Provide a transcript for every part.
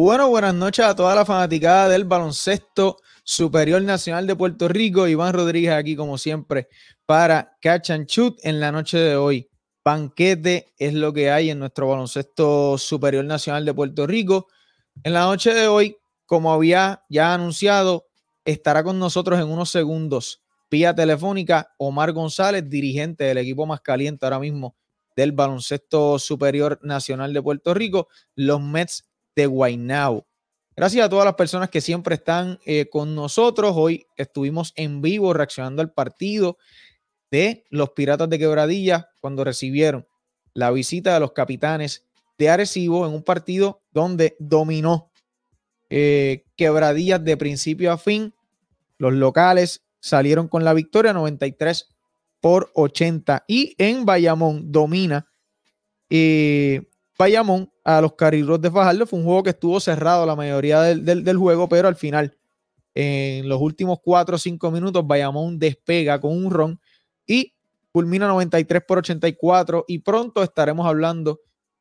Bueno, buenas noches a toda la fanaticada del baloncesto superior nacional de Puerto Rico. Iván Rodríguez aquí como siempre para Catch and Shoot en la noche de hoy. Banquete es lo que hay en nuestro baloncesto superior nacional de Puerto Rico. En la noche de hoy, como había ya anunciado, estará con nosotros en unos segundos vía telefónica Omar González, dirigente del equipo más caliente ahora mismo del baloncesto superior nacional de Puerto Rico, los Mets de. Gracias a todas las personas que siempre están eh, con nosotros. Hoy estuvimos en vivo reaccionando al partido de los Piratas de Quebradilla cuando recibieron la visita de los capitanes de Arecibo en un partido donde dominó eh, Quebradillas de principio a fin. Los locales salieron con la victoria 93 por 80 y en Bayamón domina eh, Bayamón a los Carrillos de Fajardo. Fue un juego que estuvo cerrado la mayoría del, juego, pero al final, en los últimos 4 o 5 minutos, Bayamón despega con un ron y culmina 93 por 84 y pronto estaremos hablando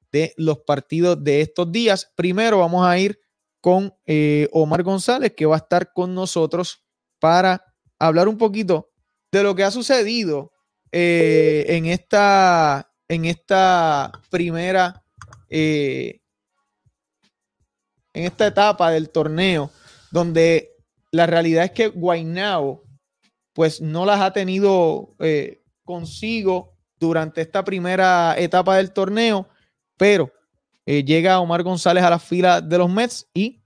de los partidos de estos días. Primero vamos a ir con eh, Omar González, que va a estar con nosotros para hablar un poquito de lo que ha sucedido eh, en, esta, en esta primera eh, en esta etapa del torneo, donde la realidad es que Guainao pues no las ha tenido eh, consigo durante esta primera etapa del torneo, pero eh, llega Omar González a la fila de los Mets y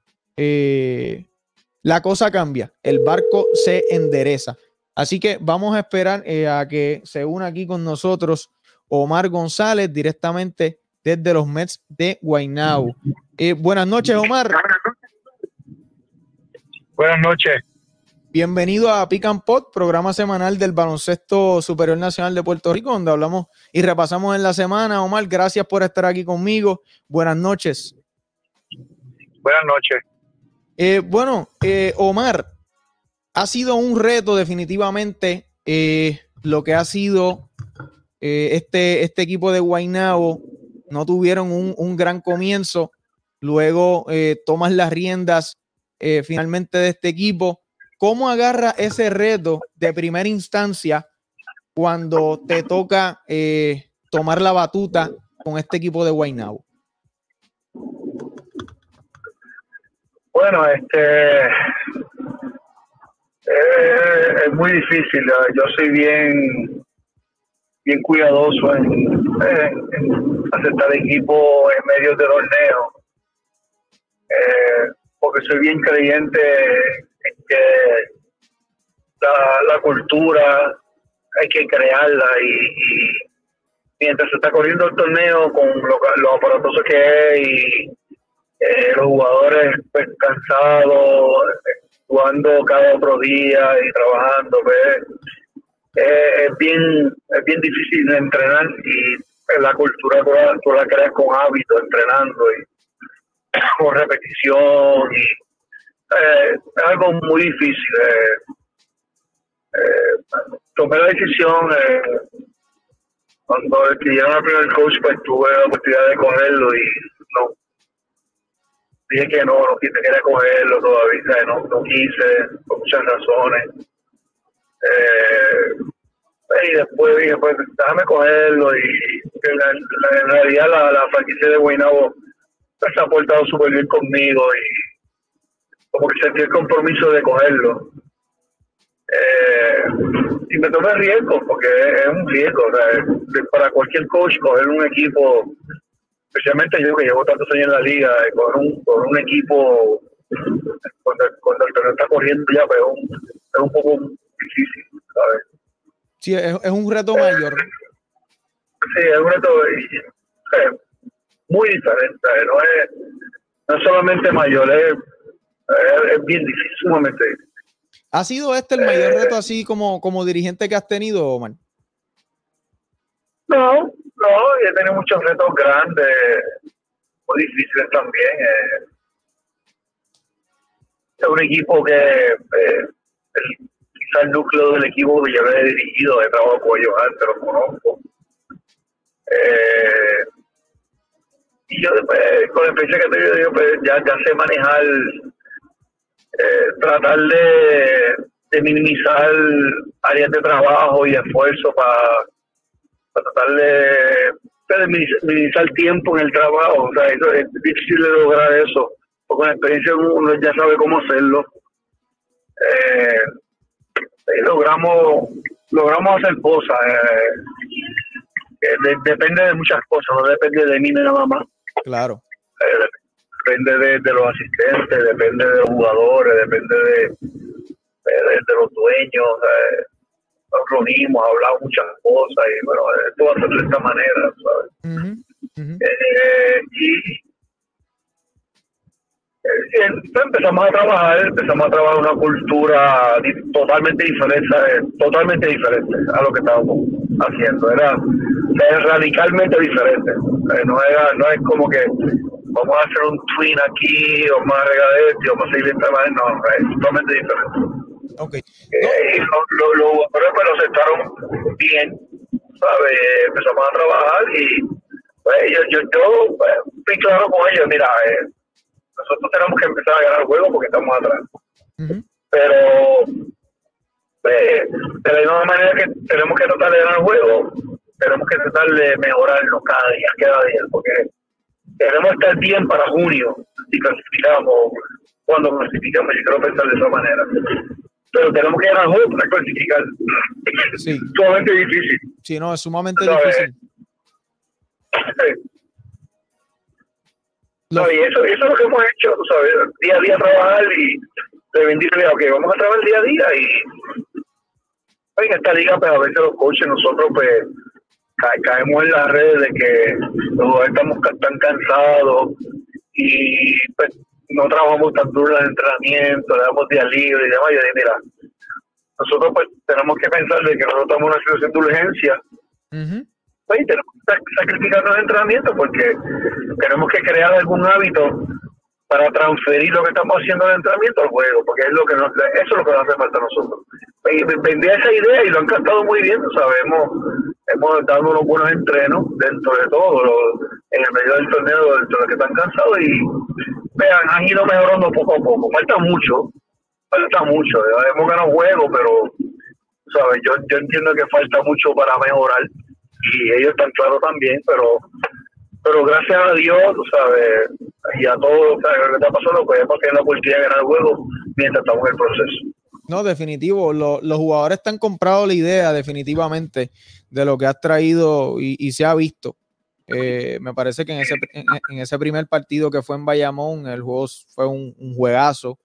la cosa cambia, el barco se endereza. Así que vamos a esperar a que se una aquí con nosotros Omar González directamente desde los Mets de Guaynabo. Eh, buenas noches, Omar. Buenas noches. Bienvenido a Pick and Pot, programa semanal del Baloncesto Superior Nacional de Puerto Rico, donde hablamos y repasamos en la semana. Omar, gracias por estar aquí conmigo. Buenas noches. Buenas noches. Eh, bueno, eh, Omar, ha sido un reto definitivamente lo que ha sido este, este equipo de Guaynabo no tuvieron un, gran comienzo. Luego eh, tomas las riendas eh, finalmente de este equipo. ¿Cómo agarra ese reto de primera instancia cuando te toca eh, tomar la batuta con este equipo de Guaynabo? Bueno, este es muy difícil. Yo soy bien bien cuidadoso en, aceptar equipo en medio del torneo, eh, porque soy bien creyente en que la, cultura hay que crearla y, mientras se está corriendo el torneo con lo, aparatoso que es y eh, los jugadores pues, cansados, jugando cada otro día y trabajando, pues, eh, es bien es bien difícil de entrenar y la cultura tú la, creas con hábito, entrenando y con repetición y eh, es algo muy difícil. Eh, eh tomé la decisión cuando decidieron al primer coach pues tuve la oportunidad de cogerlo y no dije que no, no quería cogerlo todavía, no, no quise por muchas razones eh, y después dije, pues déjame cogerlo y en, realidad la, franquicia de Guaynabo se ha portado súper bien conmigo y como que sentí el compromiso de cogerlo. Eh, y me tomé riesgo porque es, un riesgo. para cualquier coach coger un equipo, especialmente yo que llevo tantos años en la liga, coger un, coger un equipo cuando, el terreno está corriendo ya, pues es un poco difícil, ¿sabes? Sí, es, un reto mayor. Sí, es un reto muy diferente, no es, no solamente mayor, es, bien difícil, sumamente difícil. ¿Ha sido este el mayor reto así como, como dirigente que has tenido, Omar? No, no, he tenido muchos retos grandes, muy difíciles también. Eh. es un equipo que eh, el núcleo del equipo que yo he dirigido, he trabajado con ellos antes, los conozco. Eh, y yo pues, con la experiencia que he tenido, pues, ya, ya sé manejar, eh, tratar de, de, minimizar áreas de trabajo y esfuerzo para, tratar de, minimizar tiempo en el trabajo. O sea, eso, es difícil de lograr eso. Porque con la experiencia uno ya sabe cómo hacerlo. Eh, logramos logramos hacer cosas. Eh, depende de muchas cosas, no depende de mí nada más. Claro. Eh, depende de, los asistentes, depende de los jugadores, depende de, de, los dueños. nos reunimos, hablamos muchas cosas y bueno, va a ser de esta manera, ¿sabes? y eh, empezamos a trabajar, empezamos a trabajar una cultura totalmente diferente, totalmente diferente a lo que estábamos haciendo. Era, radicalmente diferente. Eh, no era, no es como que vamos a hacer un twin aquí, vamos a regar esto, vamos a seguir trabajando, no, es totalmente diferente. Okay. Eh, y los lo, pues, lo aceptaron bien, ¿sabes? Empezamos a trabajar y pues, yo, yo, yo pues, fui claro con ellos, mira, eh, nosotros tenemos que empezar a ganar el juego porque estamos atrás. Pero pues, de la misma manera que tenemos que tratar de ganar el juego, tenemos que tratar de mejorarlo cada día, cada día, porque debemos estar bien para junio si clasificamos, cuando clasificamos, yo quiero pensar de esa manera. Pero tenemos que ganar el juego para clasificar. Sí. sumamente difícil. Sí, no, es sumamente difícil. No, y eso, eso es lo que hemos hecho, sabes, día a día trabajar y de vendirle, ok, vamos a trabajar día a día y en esta liga, pues a veces los coaches, nosotros pues caemos en las redes de que los estamos tan cansados y pues no trabajamos tan duro en el entrenamiento, le damos día libre y demás. Y mira, nosotros pues tenemos que pensar de que nosotros estamos en una situación de urgencia y tenemos que sacrificar los entrenamientos porque tenemos que crear algún hábito para transferir lo que estamos haciendo en entrenamiento al juego, porque es lo que nos, eso es lo que nos hace falta a nosotros. Vendí esa idea y lo han cantado muy bien, sabemos, hemos dado unos buenos entrenos dentro de todo, en el medio del torneo, dentro de los que están cansados y vean, han ido mejorando poco a poco. Falta mucho, falta mucho, hemos ganado juego, pero sabes, yo, yo entiendo que falta mucho para mejorar y ellos están claros también, pero pero gracias a Dios, sabes, y a todo lo que está pasando, pues hemos tenido la oportunidad de ganar el juego mientras estamos en el proceso. No, definitivo. los jugadores están comprados la idea, definitivamente, de lo que has traído y, se ha visto. Eh, me parece que en ese, en, ese primer partido que fue en Bayamón, el juego fue un, juegazo.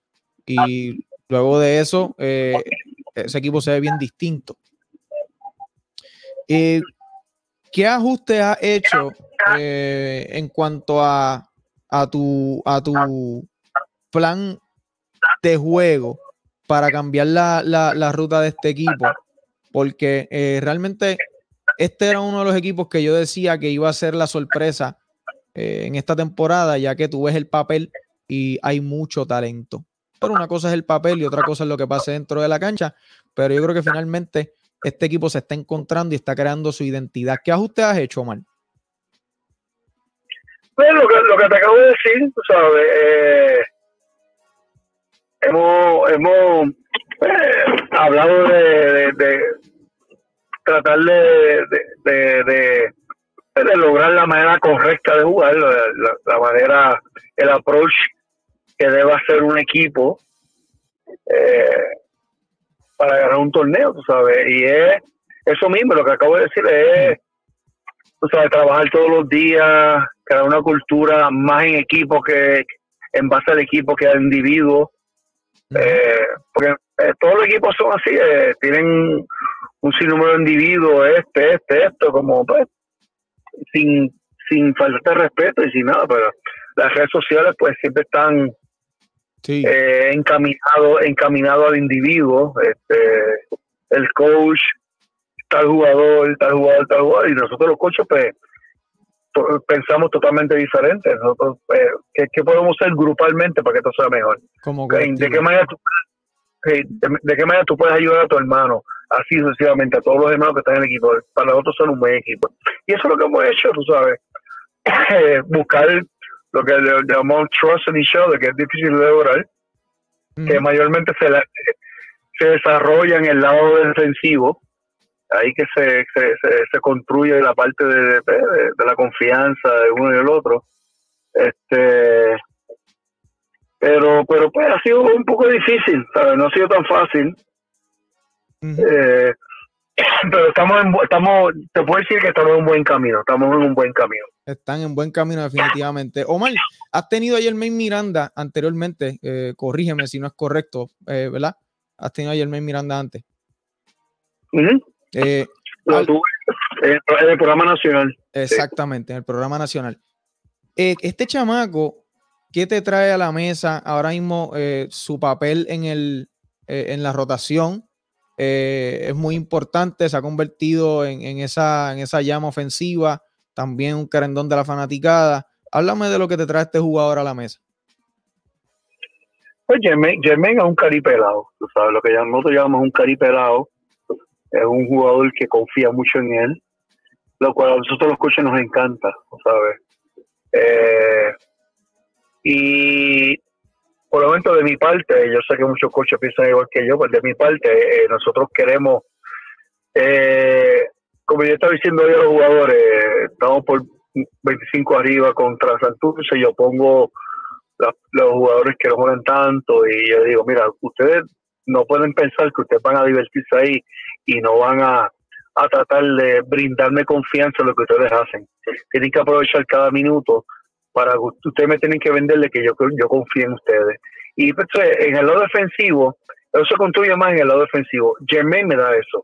Y luego de eso, eh, ese equipo se ve bien distinto. Eh, ¿Qué ajuste has hecho eh, en cuanto a, tu, plan de juego para cambiar la, ruta de este equipo? Porque eh, realmente este era uno de los equipos que yo decía que iba a ser la sorpresa eh, en esta temporada, ya que tú ves el papel y hay mucho talento. Pero una cosa es el papel y otra cosa es lo que pasa dentro de la cancha. Pero yo creo que finalmente este equipo se está encontrando y está creando su identidad. ¿Qué ajuste has hecho, Omar? Bueno, lo que, te acabo de decir, tú sabes, eh, hemos, hemos eh, hablado de, de, tratar de, de, lograr la manera correcta de jugar, la, manera, el approach que debe hacer un equipo. Eh, para ganar un torneo, tú sabes. Y es eso mismo, lo que acabo de decir es, tú sabes, trabajar todos los días, crear una cultura más en equipo que en base al equipo que al individuo. Eh, porque eh, todos los equipos son así, eh, tienen un sinnúmero de individuos, este, este, esto, como pues, sin, sin falta de respeto y sin nada, pero las redes sociales pues siempre están eh, encaminado, encaminado al individuo, este, el coach, tal jugador, tal jugador, tal jugador, y nosotros los coaches pues pensamos totalmente diferente. Nosotros, eh, ¿qué, podemos hacer grupalmente para que esto sea mejor? ¿De qué manera tú, de, qué manera tú puedes ayudar a tu hermano? Así sucesivamente, a todos los hermanos que están en el equipo. Para nosotros son un buen equipo. Y eso es lo que hemos hecho, tú sabes. buscar lo que llamamos trust in each other, que es difícil de lograr, que mayormente se, se desarrolla en el lado defensivo, ahí que se, se, se, construye la parte de, de, la confianza de uno y el otro. Este, pero, pero pues ha sido un poco difícil, no ha sido tan fácil. eh, pero estamos, en, estamos, te puedo decir que estamos en un buen camino, estamos en un buen camino. Están en buen camino definitivamente. Omar, has tenido ayer Main Miranda anteriormente, eh, corrígeme si no es correcto, eh, ¿verdad? Has tenido ayer Main Miranda antes. Eh, en el programa nacional. Exactamente, en el programa nacional. este chamaco, ¿qué te trae a la mesa ahora mismo su papel en, el, en la rotación? Eh, es muy importante, se ha convertido en, esa, en esa llama ofensiva, también un querendón de la fanaticada. Háblame de lo que te trae este jugador a la mesa. Pues Jermaine, es un caripelado, tú sabes, lo que nosotros llamamos un caripelado, es un jugador que confía mucho en él, lo cual a nosotros los coches nos encanta, ¿sabes? Eh, y por lo menos de mi parte, yo sé que muchos coches piensan igual que yo, pues de mi parte, eh, nosotros queremos, eh, como yo estaba diciendo hoy los jugadores, estamos por 25 arriba contra Santurce, yo pongo los jugadores que no juegan tanto y yo digo, mira, ustedes no pueden pensar que ustedes van a divertirse ahí y no van a, a tratar de brindarme confianza en lo que ustedes hacen. Tienen que aprovechar cada minuto para ustedes me tienen que venderle que yo, yo confío en ustedes. Y pues, en el lado defensivo, eso se construye más en el lado defensivo. Jermaine me da eso.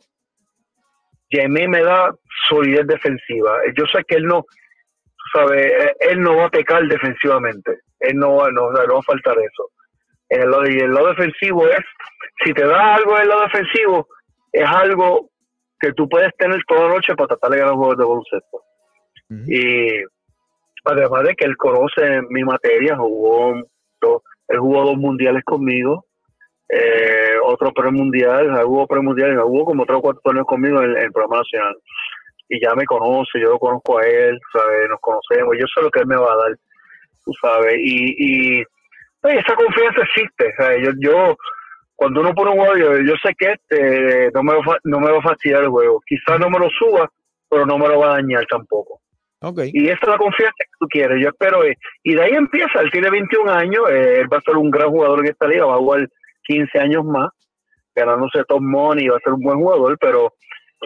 Jermaine me da solidez defensiva. Yo sé que él no, sabe, él no va a pecar defensivamente. Él no, va, no, no va a faltar eso. En el, lado, y el lado defensivo es, si te da algo en el lado defensivo, es algo que tú puedes tener toda la noche para tratar de ganar juegos de baloncesto. Y además de que él conoce mi materia, jugó, él jugó dos mundiales conmigo, eh, otro premundial, hubo premundiales, hubo como tres o cuatro torneos conmigo en, el programa nacional. Y ya me conoce, yo lo conozco a él, ¿sabes? nos conocemos, yo sé lo que él me va a dar, tú sabes. Y, y esa confianza existe, ¿sabes? Yo, yo, cuando uno pone un juego, yo, sé que este no me, va, no me va a fastidiar el juego. Quizás no me lo suba, pero no me lo va a dañar tampoco. Y esa es la confianza que tú quieres. Yo espero. Eh, y de ahí empieza. Él tiene 21 años. Eh, él va a ser un gran jugador en esta liga. Va a jugar 15 años más. Ganándose top money. Va a ser un buen jugador. Pero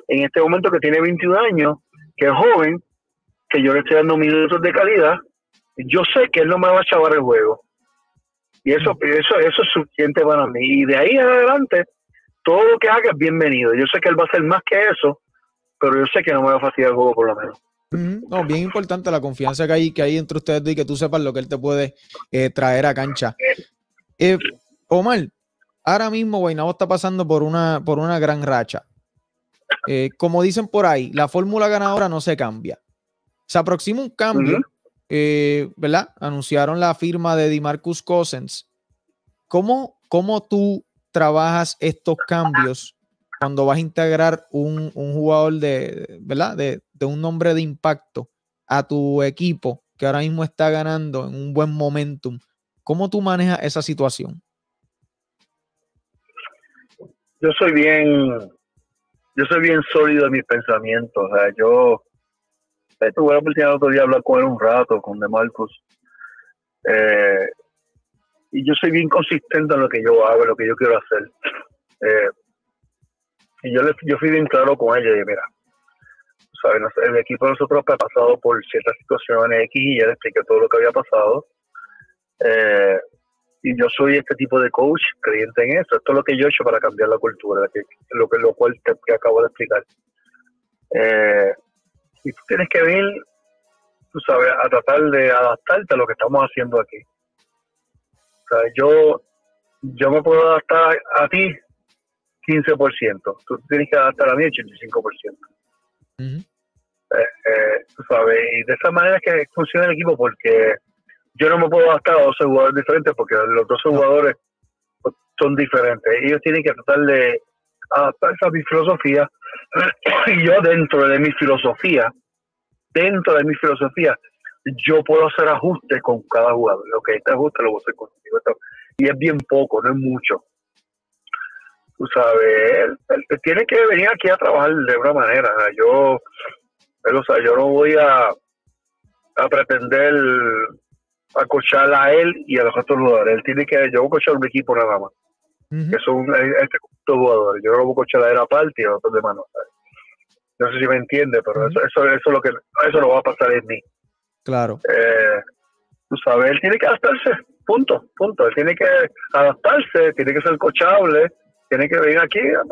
en este momento que tiene 21 años, que es joven, que yo le estoy dando minutos de calidad, yo sé que él no me va a chavar el juego. Y eso, mm. eso, eso es suficiente para mí. Y de ahí en adelante, todo lo que haga es bienvenido. Yo sé que él va a hacer más que eso, pero yo sé que no me va a fastidiar el juego por lo menos. No, bien importante la confianza que hay, que hay entre ustedes y que tú sepas lo que él te puede eh, traer a cancha. Eh, Omar, ahora mismo Guaynabo está pasando por una, por una gran racha. Eh, como dicen por ahí, la fórmula ganadora no se cambia. Se aproxima un cambio, ¿verdad? Anunciaron la firma de DiMarcus Cousins. ¿Cómo, ¿Cómo tú trabajas estos cambios cuando vas a integrar un, jugador de, ¿verdad? De, un nombre de impacto a tu equipo que ahora mismo está ganando en un buen momentum, ¿cómo tú manejas esa situación? Yo soy bien, yo soy bien sólido en mis pensamientos. O sea, yo eh, tuve la oportunidad otro día de hablar con él un rato, con De Marcos. Eh, y yo soy bien consistente en lo que yo hago, en lo que yo quiero hacer. Eh, y yo, le, yo fui bien claro con ella y mira, el equipo de nosotros ha pasado por ciertas situaciones X y ya le expliqué todo lo que había pasado. Eh, y yo soy este tipo de coach, creyente en eso. Esto es lo que yo he hecho para cambiar la cultura, lo, que, lo cual te, acabo de explicar. Eh, y tú tienes que venir, tú sabes, a tratar de adaptarte a lo que estamos haciendo aquí. O sea, yo, yo me puedo adaptar a ti 15%. Tú tienes que adaptar a mí 85%. Eh, eh, sabes, y de esa manera que funciona el equipo porque yo no me puedo adaptar a 12 jugadores diferentes porque los 12 jugadores son diferentes. Ellos tienen que tratar de adaptarse a mi filosofía y yo dentro de mi filosofía, dentro de mi filosofía, yo puedo hacer ajustes con cada jugador. Lo que este ajuste lo voy a hacer contigo. Y es bien poco, no es mucho. Tú sabes, él, tiene que venir aquí a trabajar de una manera. Yo, o sea, yo no voy a, a pretender acochar a él y a los otros jugadores. Él tiene que, yo voy a cochar un equipo nada más. Que son este jugadores. Yo no lo voy a cochar a él aparte y a otros demás. No sé si me entiende, pero eso, eso, eso, lo que, eso lo va a pasar en mí. Claro. Eh, tú sabes, él tiene que adaptarse, punto, punto. Él tiene que adaptarse, tiene que ser cochable, tiene que venir aquí a,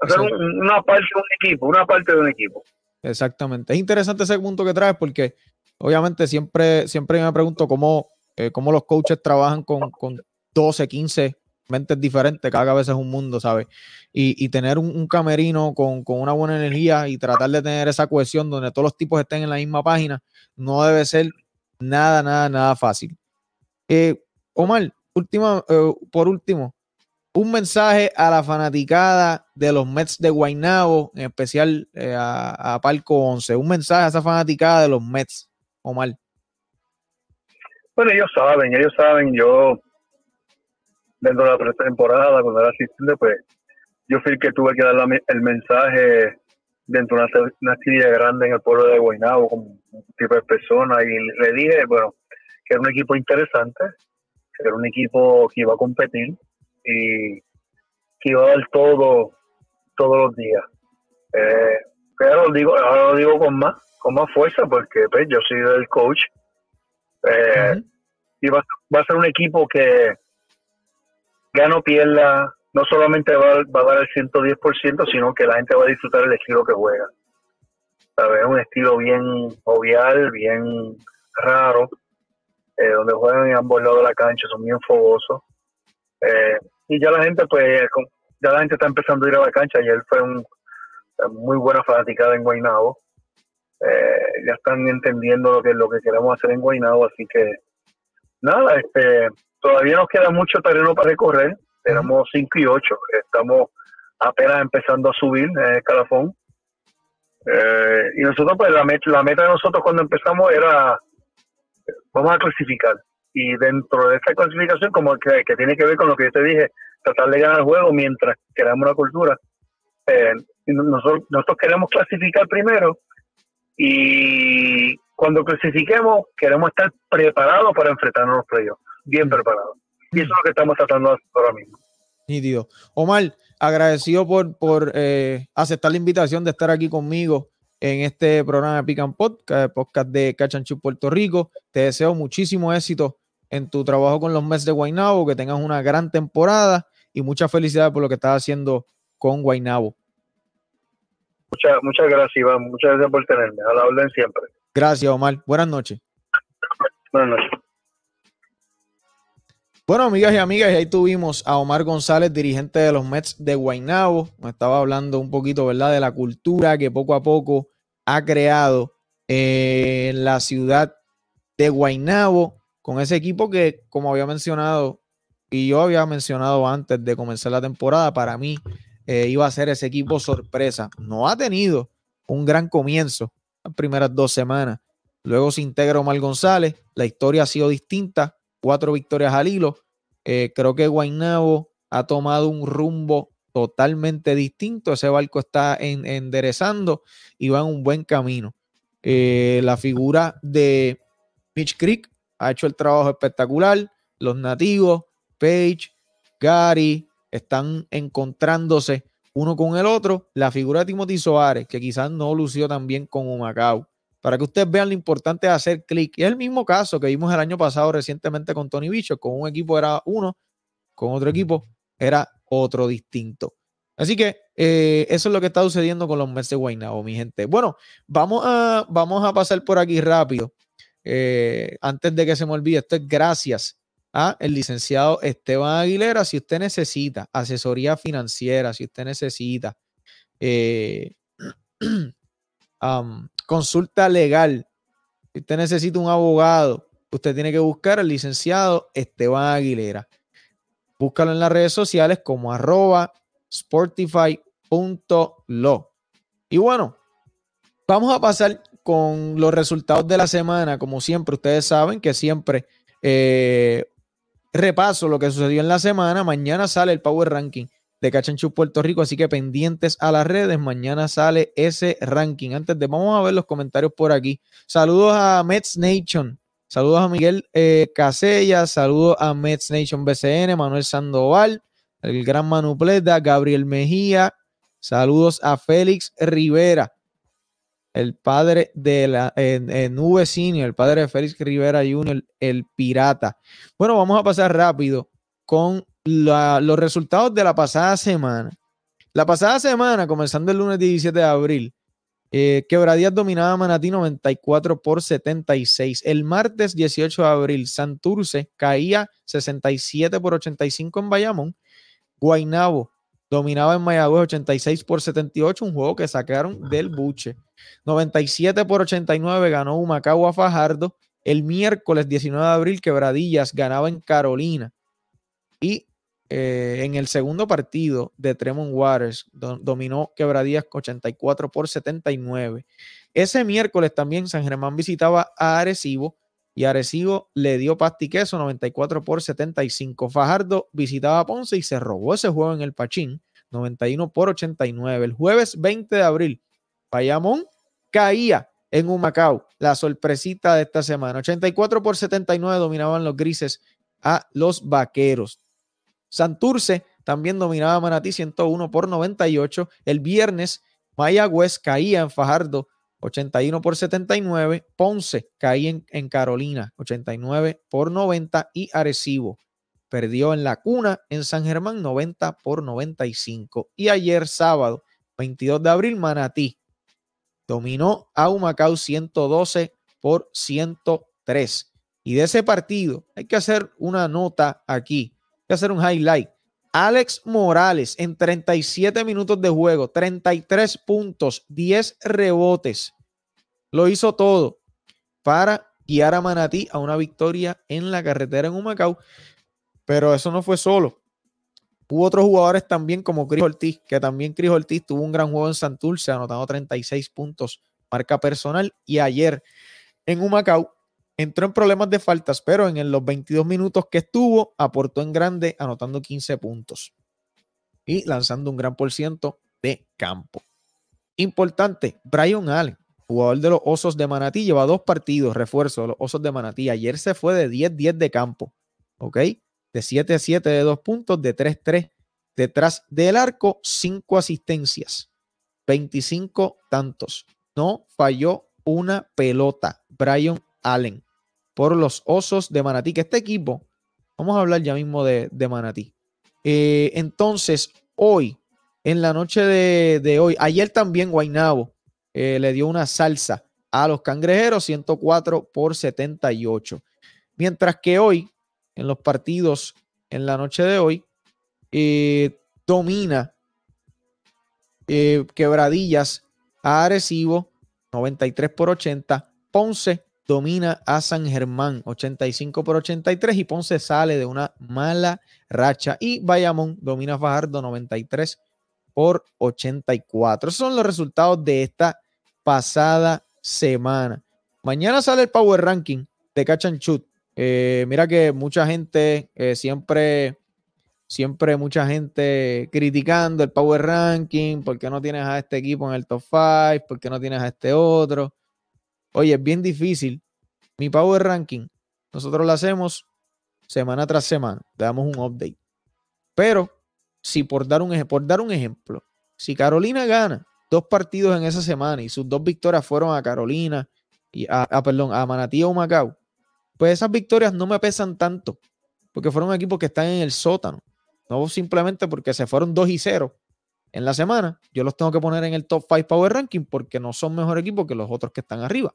hacer una parte de un equipo, una parte de un equipo. Exactamente. Es interesante ese punto que traes porque obviamente siempre, siempre me pregunto cómo, eh, cómo los coaches trabajan con, con 12, 15 mentes diferentes, cada vez es un mundo, ¿sabes? Y, tener un, camerino con, una buena energía y tratar de tener esa cohesión donde todos los tipos estén en la misma página, no debe ser nada, nada, nada fácil. Eh, Omar, última, eh, por último, un mensaje a la fanaticada de los Mets de Guaynabo, en especial eh, a, a, Palco 11. Un mensaje a esa fanaticada de los Mets, Omar. Bueno, ellos saben, ellos saben, yo dentro de la pretemporada, cuando era asistente, pues yo fui el que tuve que dar el mensaje dentro de una, actividad grande en el pueblo de Guaynabo con un tipo de personas y le dije, bueno, que era un equipo interesante, que era un equipo que iba a competir y que iba a dar todo todos los días. Eh, pero lo digo, ahora lo digo con más, con más fuerza porque pues, yo soy el coach. Eh, y va, va, a ser un equipo que gano pierda, no solamente va, a dar el 110%, sino que la gente va a disfrutar el estilo que juega. Es un estilo bien jovial, bien raro, eh, donde juegan en ambos lados de la cancha, son bien fogosos. Eh, y ya la gente, pues, ya la gente está empezando a ir a la cancha. Ayer fue un, muy buena fanaticada en Guaynabo. Eh, ya están entendiendo lo que, lo que queremos hacer en Guaynabo, así que nada, este todavía nos queda mucho terreno para recorrer. Tenemos 5 y 8. Estamos apenas empezando a subir en el escalafón. Eh, y nosotros, pues la meta, la meta de nosotros cuando empezamos era, vamos a clasificar. Y dentro de esta clasificación, como que, tiene que ver con lo que yo te dije, tratar de ganar el juego mientras creamos una cultura. Eh, nosotros, nosotros queremos clasificar primero y cuando clasifiquemos queremos estar preparados para enfrentarnos a los playoffs bien preparado. Y eso es lo que estamos tratando de hacer ahora mismo. Nítido. Omar, agradecido por, por eh, aceptar la invitación de estar aquí conmigo en este programa de Pick and Podcast, podcast de Cachanchu Puerto Rico. Te deseo muchísimo éxito en tu trabajo con los Mets de Guaynabo, que tengas una gran temporada y mucha felicidad por lo que estás haciendo con Guaynabo. Muchas, muchas gracias, Iván. Muchas gracias por tenerme. A la orden siempre. Gracias, Omar. Buenas noches. Buenas noches. Bueno, amigas y amigas, ahí tuvimos a Omar González, dirigente de los Mets de Guaynabo. Nos estaba hablando un poquito, ¿verdad?, de la cultura que poco a poco ha creado en la ciudad de Guaynabo con ese equipo que, como había mencionado y yo había mencionado antes de comenzar la temporada, para mí eh, iba a ser ese equipo sorpresa. No ha tenido un gran comienzo las primeras dos semanas. Luego se integra Omar González. La historia ha sido distinta cuatro victorias al hilo. Eh, creo que Guaynabo ha tomado un rumbo totalmente distinto. Ese barco está enderezando y va en un buen camino. Eh, la figura de Mitch Creek ha hecho el trabajo espectacular. Los nativos, Page, Gary, están encontrándose uno con el otro. La figura de Timothy Soares, que quizás no lució tan bien como Macao para que ustedes vean lo importante de hacer clic. Es el mismo caso que vimos el año pasado recientemente con Tony Bicho. Con un equipo era uno, con otro equipo era otro distinto. Así que eh, eso es lo que está sucediendo con los Mets de Guaynabo, mi gente. Bueno, vamos a, vamos a pasar por aquí rápido. Eh, antes de que se me olvide, esto es gracias a el licenciado Esteban Aguilera. Si usted necesita asesoría financiera, si usted necesita eh, consulta legal. Si usted necesita un abogado, usted tiene que buscar al licenciado Esteban Aguilera. Búscalo en las redes sociales como arroba sportify.lo. Y bueno, vamos a pasar con los resultados de la semana. Como siempre, ustedes saben que siempre eh, repaso lo que sucedió en la semana. Mañana sale el Power Ranking de Cachanchu Puerto Rico, así que pendientes a las redes. Mañana sale ese ranking. Antes de, vamos a ver los comentarios por aquí. Saludos a Mets Nation. Saludos a Miguel eh, Casella. Saludos a Mets Nation BCN, Manuel Sandoval, el gran Manu Pleta, Gabriel Mejía. Saludos a Félix Rivera el padre de la en, el padre de Félix Rivera Jr., el pirata. Bueno, vamos a pasar rápido con los resultados de la pasada semana. La pasada semana, comenzando el lunes 17 de abril, eh, Quebradías dominaba Manatí 94 por 76. El martes 18 de abril, Santurce caía 67 por 85 en Bayamón. Guainabo dominaba en Mayagüez 86 por 78, un juego que sacaron del buche. 97 por 89 ganó Humacao a Fajardo. El miércoles 19 de abril, Quebradillas ganaba en Carolina. Y eh, en el segundo partido de Tremont Waters dominó Quebradillas 84 por 79. Ese miércoles también San Germán visitaba a Arecibo y Arecibo le dio pastiqueso 94 por 75. Fajardo visitaba a Ponce y se robó ese juego en el Pachín 91 por 89. El jueves 20 de abril, Bayamón caía en Humacao, la sorpresita de esta semana. 84 por 79 dominaban los grises a los vaqueros. Santurce también dominaba a Manatí 101 por 98. El viernes, Mayagüez caía en Fajardo 81 por 79. Ponce caía en, en Carolina 89 por 90 y Arecibo perdió en la cuna en San Germán 90 por 95. Y ayer sábado 22 de abril Manatí dominó a Humacao 112 por 103. Y de ese partido hay que hacer una nota aquí, hay que hacer un highlight. Alex Morales en 37 minutos de juego, 33 puntos, 10 rebotes. Lo hizo todo para guiar a Manatí a una victoria en la carretera en Humacao. Pero eso no fue solo. Hubo otros jugadores también como Chris Ortiz, que también Chris Ortiz tuvo un gran juego en Santurce, anotando 36 puntos, marca personal. Y ayer en Humacao entró en problemas de faltas, pero en los 22 minutos que estuvo, aportó en grande, anotando 15 puntos y lanzando un gran por ciento de campo. Importante, Brian Allen, jugador de los Osos de Manatí, lleva dos partidos, refuerzo de los Osos de Manatí. Ayer se fue de 10-10 de campo, ¿ok? de 7 a 7 de dos puntos, de 3-3 detrás del arco, 5 asistencias, 25 tantos. No falló una pelota, Brian Allen, por los Osos de Manatí, que este equipo, vamos a hablar ya mismo de, Manatí. Eh, entonces, hoy, en la noche de, hoy, ayer también Guainabo eh, le dio una salsa a los cangrejeros, 104 por 78. Mientras que hoy, en los partidos en la noche de hoy. Eh, domina Quebradillas a Arecibo 93 por 80. Ponce domina a San Germán 85 por 83 y Ponce sale de una mala racha y Bayamón domina a Fajardo 93 por 84. Esos son los resultados de esta pasada semana. Mañana sale el Power Ranking de Shoot. Eh, mira que mucha gente eh, siempre, siempre mucha gente criticando el Power Ranking, ¿por qué no tienes a este equipo en el top 5? ¿Por qué no tienes a este otro? Oye, es bien difícil. Mi Power Ranking, nosotros lo hacemos semana tras semana, le damos un update. Pero, si por dar un, por dar un ejemplo, si Carolina gana dos partidos en esa semana y sus dos victorias fueron a Carolina y a, perdón, a Manatí o Macao, pues esas victorias no me pesan tanto, porque fueron equipos que están en el sótano, no simplemente porque se fueron 2 y 0 en la semana, yo los tengo que poner en el top 5 Power Ranking porque no son mejor equipo que los otros que están arriba.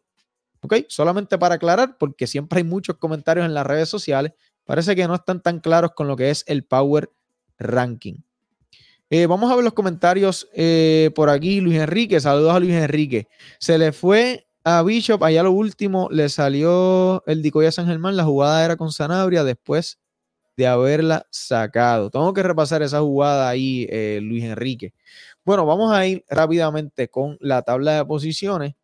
¿Ok? Solamente para aclarar, porque siempre hay muchos comentarios en las redes sociales, parece que no están tan claros con lo que es el Power Ranking. Eh, vamos a ver los comentarios eh, por aquí. Luis Enrique, saludos a Luis Enrique. Se le fue a Bishop, allá lo último, le salió el Dicoya San Germán, la jugada era con Sanabria después de haberla sacado. Tengo que repasar esa jugada ahí, eh, Luis Enrique. Bueno, vamos a ir rápidamente con la tabla de posiciones.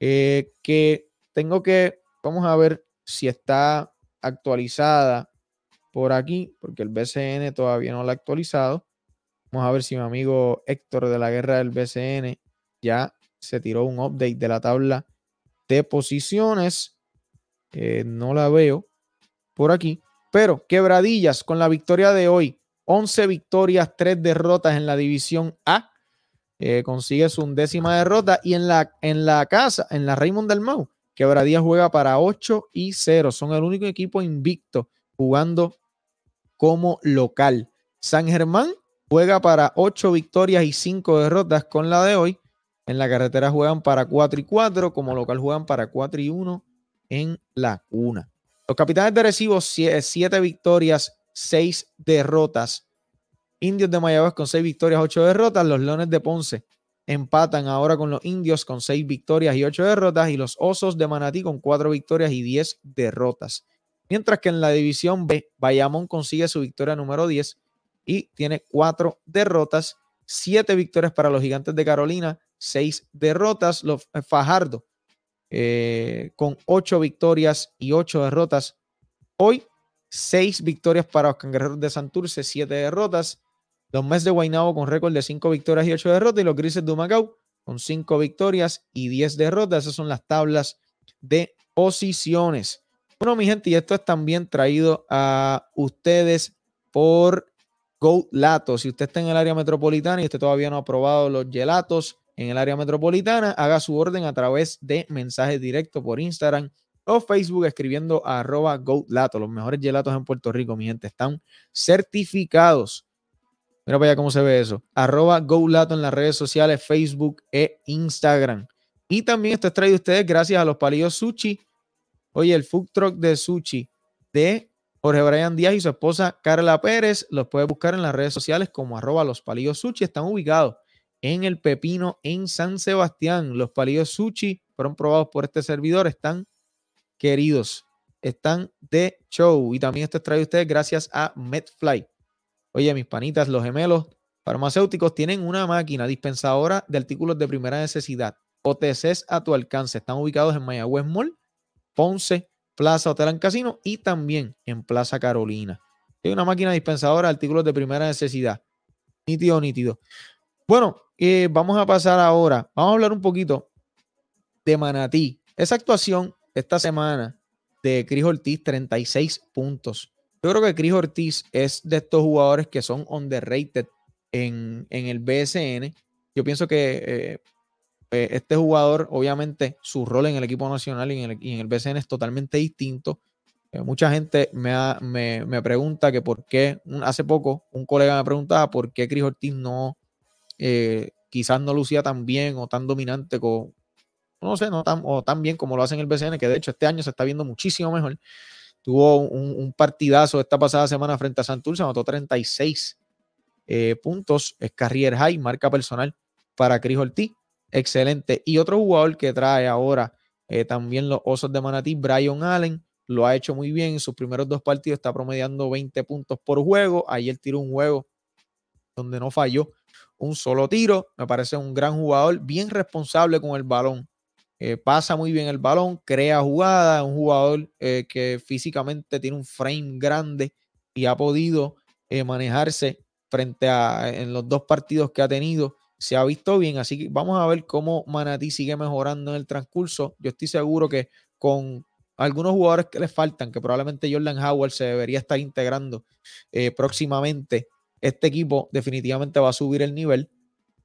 eh, que tengo que, vamos a ver si está actualizada por aquí, porque el BCN todavía no la ha actualizado. Vamos a ver si mi amigo Héctor de la guerra del BCN ya se tiró un update de la tabla de posiciones. no la veo por aquí. Pero quebradillas con la victoria de hoy. 11 victorias, 3 derrotas en la división A. Eh, consigue su undécima derrota. Y en la, en la casa, en la Raymond del Mau, Quebradillas juega para 8 y 0. Son el único equipo invicto jugando como local. San Germán juega para 8 victorias y 5 derrotas con la de hoy. En la carretera juegan para 4 y 4. Como local juegan para 4 y 1 en la cuna. Los capitanes de Recibo, 7 victorias, 6 derrotas. Indios de Mayagüez con 6 victorias, 8 derrotas. Los Leones de Ponce empatan ahora con los Indios con 6 victorias y 8 derrotas. Y los Osos de Manatí con 4 victorias y 10 derrotas. Mientras que en la división B, Bayamón consigue su victoria número 10 y tiene 4 derrotas. 7 victorias para los Gigantes de Carolina, 6 derrotas. Los eh, Fajardo eh, con 8 victorias y 8 derrotas. Hoy, 6 victorias para los Cangrejeros de Santurce, 7 derrotas. Los Mets de Guaynabo con récord de 5 victorias y 8 derrotas. Y los Grises de Humacao con 5 victorias y 10 derrotas. Esas son las tablas de posiciones. Bueno, mi gente, y esto es también traído a ustedes por Go Lato. Si usted está en el área metropolitana y usted todavía no ha probado los gelatos en el área metropolitana, haga su orden a través de mensajes directos por Instagram o Facebook escribiendo arroba GoLato. Los mejores gelatos en Puerto Rico, mi gente, están certificados Mira para allá cómo se ve eso. Arroba GoLato en las redes sociales, Facebook e Instagram. Y también esto es traído a ustedes gracias a los palillos Sushi. Oye, el food truck de Sushi de Jorge Brian Díaz y su esposa Carla Pérez. Los puede buscar en las redes sociales como arroba los palillos Sushi. Están ubicados en el Pepino en San Sebastián. Los palillos Sushi fueron probados por este servidor. Están queridos. Están de show. Y también esto es ustedes gracias a MedFly Oye, mis panitas, los gemelos farmacéuticos tienen una máquina dispensadora de artículos de primera necesidad. OTCs a tu alcance. Están ubicados en Mayagüez Mall, Ponce, Plaza Hotel en Casino y también en Plaza Carolina. Hay una máquina dispensadora de artículos de primera necesidad. Nítido, nítido. Bueno, eh, vamos a pasar ahora. Vamos a hablar un poquito de Manatí. Esa actuación esta semana de Cris Ortiz, 36 puntos. Yo creo que Chris Ortiz es de estos jugadores que son underrated en, en el BSN. Yo pienso que eh, eh, este jugador, obviamente, su rol en el equipo nacional y en el, BCN es totalmente distinto. Mucha gente me, me, pregunta que por qué, hace poco un colega me preguntaba por qué Chris Ortiz no, quizás no lucía tan bien o tan dominante como, no sé, no tan, o tan bien como lo hace en el BCN, que de hecho este año se está viendo muchísimo mejor. Tuvo un, partidazo esta pasada semana frente a Santurce, anotó 36 eh, puntos, es carrier high, marca personal para Cris Ortiz. Excelente. Y otro jugador que trae ahora eh, también los Osos de Manatí, Brian Allen, lo ha hecho muy bien. En sus primeros dos partidos está promediando 20 puntos por juego. Ayer tiró un juego donde no falló un solo tiro. Me parece un gran jugador, bien responsable con el balón. Eh, pasa muy bien el balón, crea jugada, un jugador eh, que físicamente tiene un frame grande y ha podido eh, manejarse frente a en los dos partidos que ha tenido. Se ha visto bien, así que vamos a ver cómo Manatí sigue mejorando en el transcurso. Yo estoy seguro que con algunos jugadores que le faltan, que probablemente Jordan Howard se debería estar integrando próximamente, este equipo definitivamente va a subir el nivel.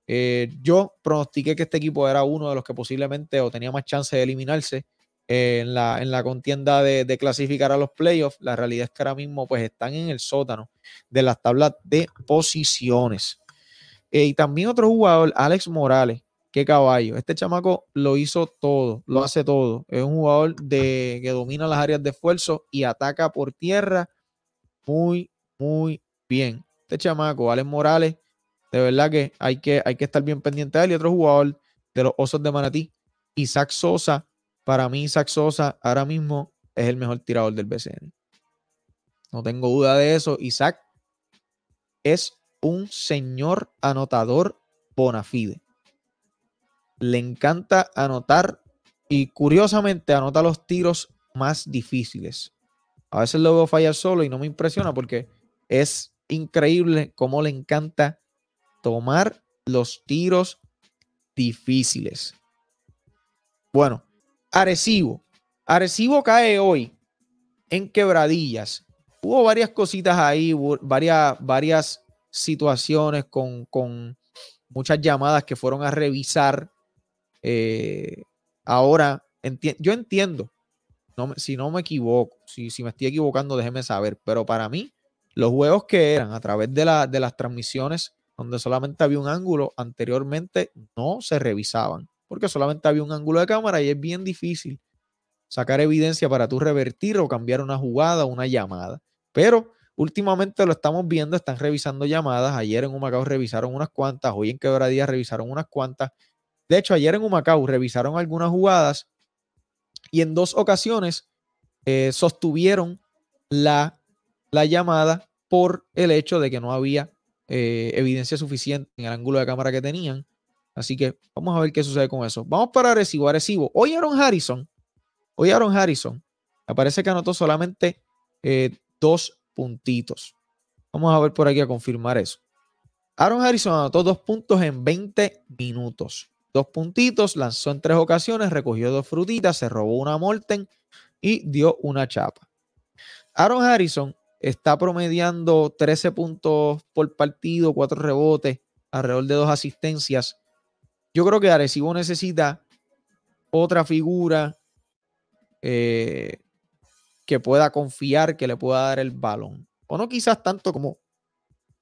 Eh, yo pronostiqué que este equipo era uno de los que posiblemente o tenía más chance de eliminarse eh, en, la, en la contienda de, clasificar a los playoffs. La realidad es que ahora mismo pues están en el sótano de las tablas de posiciones. Eh, y también otro jugador, Alex Morales, qué caballo. Este chamaco lo hizo todo, lo hace todo. Es un jugador de, que domina las áreas de esfuerzo y ataca por tierra muy, muy bien. Este chamaco, Alex Morales, de verdad que hay que, hay que estar bien pendiente de él. Y otro jugador de los Osos de Manatí, Isaac Sosa. Para mí, Isaac Sosa ahora mismo es el mejor tirador del BCN. No tengo duda de eso. Isaac es un señor anotador bona fide. Le encanta anotar y curiosamente anota los tiros más difíciles. A veces lo veo fallar solo y no me impresiona porque es increíble cómo le encanta tomar los tiros difíciles. Bueno, Arecibo. Arecibo cae hoy en quebradillas. Hubo varias cositas ahí, varias, varias situaciones con, con muchas llamadas que fueron a revisar. Eh, ahora, yo entiendo, no, si no me equivoco, si, si me estoy equivocando, déjeme saber, pero para mí, los juegos que eran a través de, la, de las transmisiones donde solamente había un ángulo, anteriormente no se revisaban, porque solamente había un ángulo de cámara y es bien difícil sacar evidencia para tú revertir o cambiar una jugada o una llamada. Pero últimamente lo estamos viendo, están revisando llamadas. Ayer en Humacao revisaron unas cuantas, hoy en Quebradía revisaron unas cuantas. De hecho, ayer en Humacao revisaron algunas jugadas y en dos ocasiones eh, sostuvieron la, la llamada por el hecho de que no había eh, evidencia suficiente en el ángulo de cámara que tenían. Así que vamos a ver qué sucede con eso. Vamos para Arecibo. Arecibo. Hoy Aaron Harrison. Hoy Aaron Harrison. Me parece que anotó solamente eh, dos puntitos. Vamos a ver por aquí a confirmar eso. Aaron Harrison anotó dos puntos en 20 minutos. Dos puntitos, lanzó en tres ocasiones, recogió dos frutitas, se robó una Molten y dio una chapa. Aaron Harrison está promediando 13 puntos por partido, 4 rebotes, alrededor de dos asistencias. Yo creo que Arecibo necesita otra figura eh, que pueda confiar, que le pueda dar el balón. O no quizás tanto como,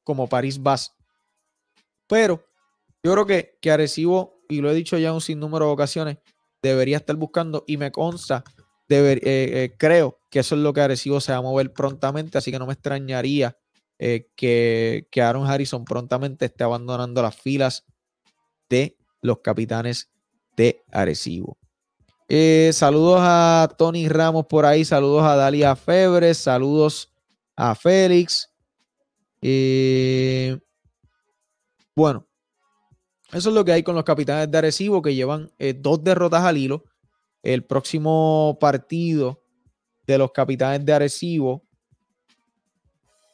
como París Bas. Pero yo creo que, que Arecibo, y lo he dicho ya un sinnúmero de ocasiones, debería estar buscando y me consta eh, eh, creo que eso es lo que Arecibo se va a mover prontamente, así que no me extrañaría eh, que, que, Aaron Harrison prontamente esté abandonando las filas de los capitanes de Arecibo. saludos a Tony Ramos por ahí, saludos a Dalia Febres, saludos a Félix. bueno, eso es lo que hay con los capitanes de Arecibo que llevan dos derrotas al hilo el próximo partido de los capitanes de Arecibo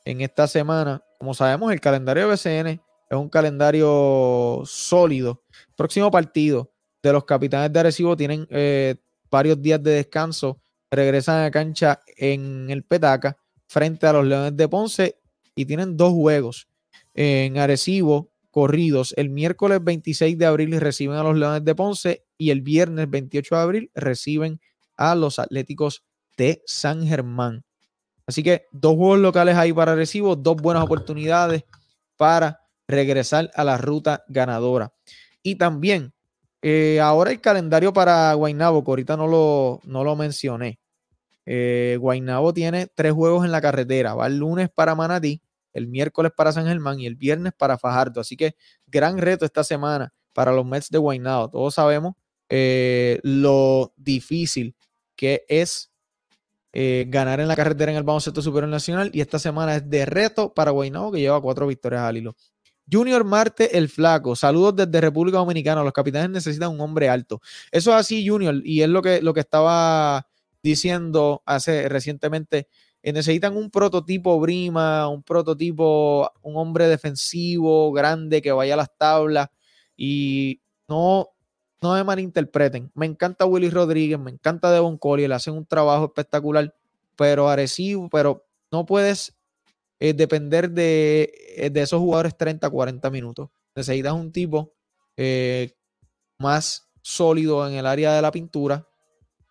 en esta semana. Como sabemos, el calendario de BCN es un calendario sólido. próximo partido de los capitanes de Arecibo tienen eh, varios días de descanso. Regresan a cancha en el Petaca frente a los Leones de Ponce y tienen dos juegos en Arecibo corridos. El miércoles 26 de abril reciben a los Leones de Ponce y el viernes 28 de abril reciben a los Atléticos de San Germán. Así que dos juegos locales ahí para Recibo, dos buenas oportunidades para regresar a la ruta ganadora. Y también, eh, ahora el calendario para Guaynabo, que ahorita no lo, no lo mencioné. Eh, Guaynabo tiene tres juegos en la carretera. Va el lunes para Manatí, el miércoles para San Germán y el viernes para Fajardo. Así que gran reto esta semana para los Mets de Guaynabo. Todos sabemos eh, lo difícil que es eh, ganar en la carretera en el baloncesto superior nacional y esta semana es de reto para Guaynabo que lleva cuatro victorias al hilo. Junior Marte el Flaco, saludos desde República Dominicana. Los capitanes necesitan un hombre alto. Eso es así, Junior, y es lo que, lo que estaba diciendo hace recientemente eh, necesitan un prototipo Brima, un prototipo, un hombre defensivo, grande, que vaya a las tablas y no, no me malinterpreten. Me encanta Willy Rodríguez, me encanta Devon Collier, hacen un trabajo espectacular, pero agresivo, pero no puedes eh, depender de, eh, de, esos jugadores 30, 40 minutos. Necesitas un tipo más sólido en el área de la pintura,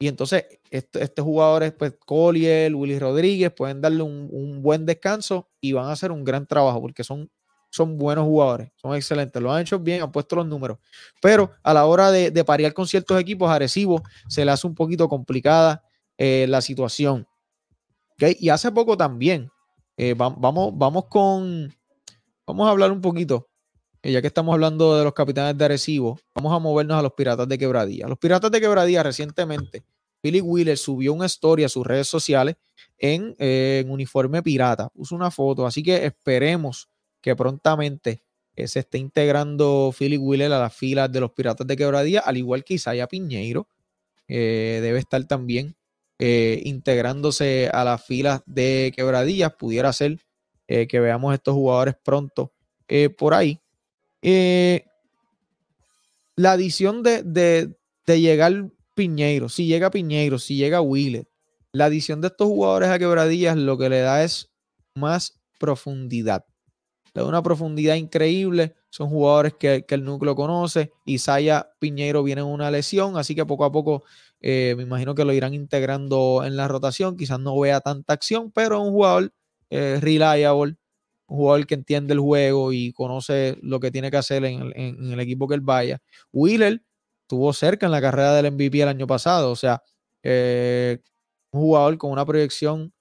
y entonces, estos jugadores, pues Collier, Willy Rodríguez, pueden darle un, buen descanso y van a hacer un gran trabajo porque son, son buenos jugadores, son excelentes, lo han hecho bien, han puesto los números. Pero a la hora de, de parear con ciertos equipos agresivos, se le hace un poquito complicada eh, la situación. Y hace poco también, eh, vamos, vamos con, vamos a hablar un poquito ya que estamos hablando de los capitanes de Arecibo, vamos a movernos a los Piratas de Quebradía. Los Piratas de Quebradía recientemente, Billy Wheeler subió una historia a sus redes sociales en, eh, uniforme pirata, puso una foto, así que esperemos que prontamente eh, se esté integrando Philip Wheeler a las filas de los Piratas de Quebradía, al igual que Isaiah Piñeiro. debe estar también integrándose a las filas de quebradillas. Pudiera ser que veamos estos jugadores pronto por ahí. la adición de, de, de llegar Piñeiro, si llega Piñeiro, si llega Wheeler, la adición de estos jugadores a quebradillas lo que le da es más profundidad. Le da una profundidad increíble. Son jugadores que, el núcleo conoce. Isaya Piñeiro viene en una lesión, así que poco a poco eh, me imagino que lo irán integrando en la rotación. Quizás no vea tanta acción, pero es un jugador eh, reliable, un jugador que entiende el juego y conoce lo que tiene que hacer en el, equipo que él vaya. Wheeler estuvo cerca en la carrera del MVP el año pasado. O sea, eh, un jugador con una proyección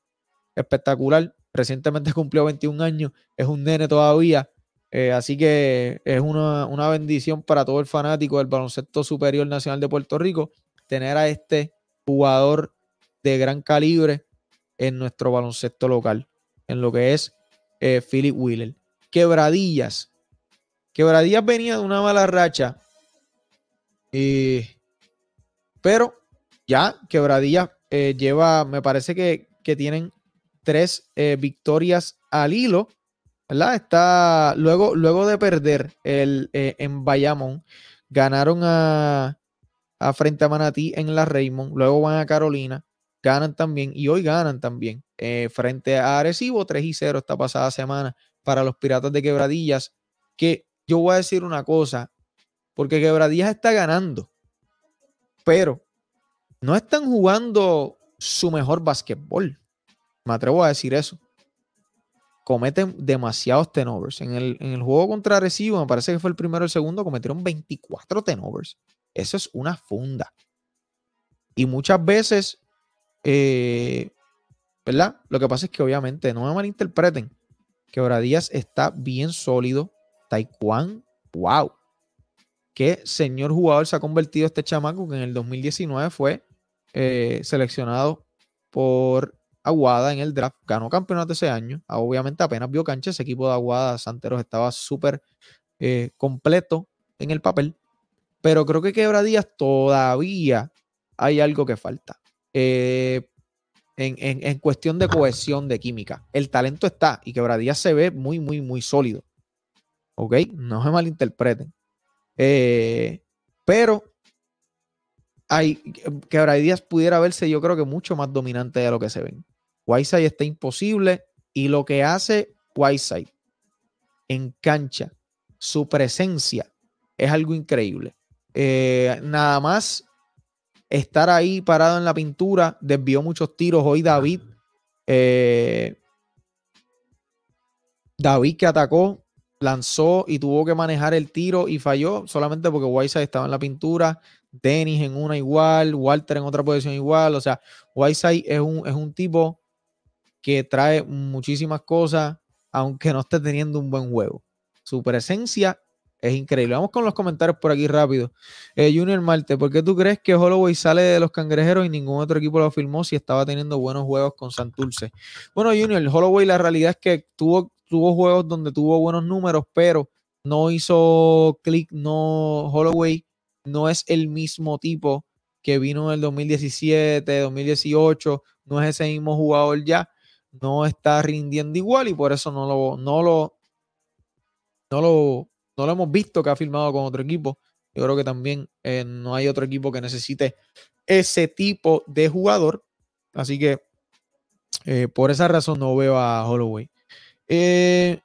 espectacular. Recientemente cumplió 21 años, es un nene todavía. Eh, así que es una, una, bendición para todo el fanático del baloncesto superior nacional de Puerto Rico tener a este jugador de gran calibre en nuestro baloncesto local, en lo que es eh, Philip Wheeler. Quebradillas. Quebradillas venía de una mala racha pero ya Quebradillas eh, lleva, me parece que, tienen tres eh, victorias al hilo. ¿verdad? Está luego, luego de perder el, eh, en Bayamón, ganaron a, frente a Manatí en la Raymond, luego van a Carolina, ganan también y hoy ganan también frente a Arecibo 3 y 0 esta pasada semana para los Piratas de Quebradillas. Que yo voy a decir una cosa, porque Quebradillas está ganando. Pero no están jugando su mejor basquetbol. Me atrevo a decir eso. Cometen demasiados tenovers. En el, en el juego contra Recibo, me parece que fue el primero o el segundo, cometieron 24 tenovers. Eso es una funda. Y muchas veces, eh, ¿verdad? Lo que pasa es que obviamente no me malinterpreten. Quebradillas está bien sólido. Taekwondo, wow qué señor jugador se ha convertido este chamaco que en el 2019 fue eh, seleccionado por Aguada en el draft, ganó campeonato ese año, ah, obviamente apenas vio cancha, ese equipo de Aguada Santeros estaba súper eh, completo en el papel, pero creo que Quebradías todavía hay algo que falta. Eh, en, en, cuestión de cohesión de química. El talento está y Quebradías se ve muy, muy, muy sólido. ¿Ok? No se malinterpreten. Eh, pero hay que ahora días pudiera verse, yo creo que mucho más dominante de lo que se ven. Whiteside está imposible y lo que hace Whiteside en cancha, su presencia es algo increíble. Eh, nada más estar ahí parado en la pintura, desvió muchos tiros. Hoy David, eh, David que atacó, lanzó y tuvo que manejar el tiro y falló solamente porque Whiteside estaba en la pintura, Dennis en una igual, Walter en otra posición igual. O sea, Whiteside es un, es un tipo que trae muchísimas cosas, aunque no esté teniendo un buen juego. Su presencia es increíble. Vamos con los comentarios por aquí rápido. Eh, Junior Marte, ¿por qué tú crees que Holloway sale de los cangrejeros y ningún otro equipo lo filmó si estaba teniendo buenos juegos con Santurce? Bueno, Junior, Holloway la realidad es que tuvo tuvo juegos donde tuvo buenos números, pero no hizo clic, no, Holloway no es el mismo tipo que vino en el 2017, 2018, no es ese mismo jugador ya, no está rindiendo igual y por eso no lo, no lo, no lo, no lo hemos visto que ha firmado con otro equipo. Yo creo que también eh, no hay otro equipo que necesite ese tipo de jugador. Así que eh, por esa razón no veo a Holloway. Eh,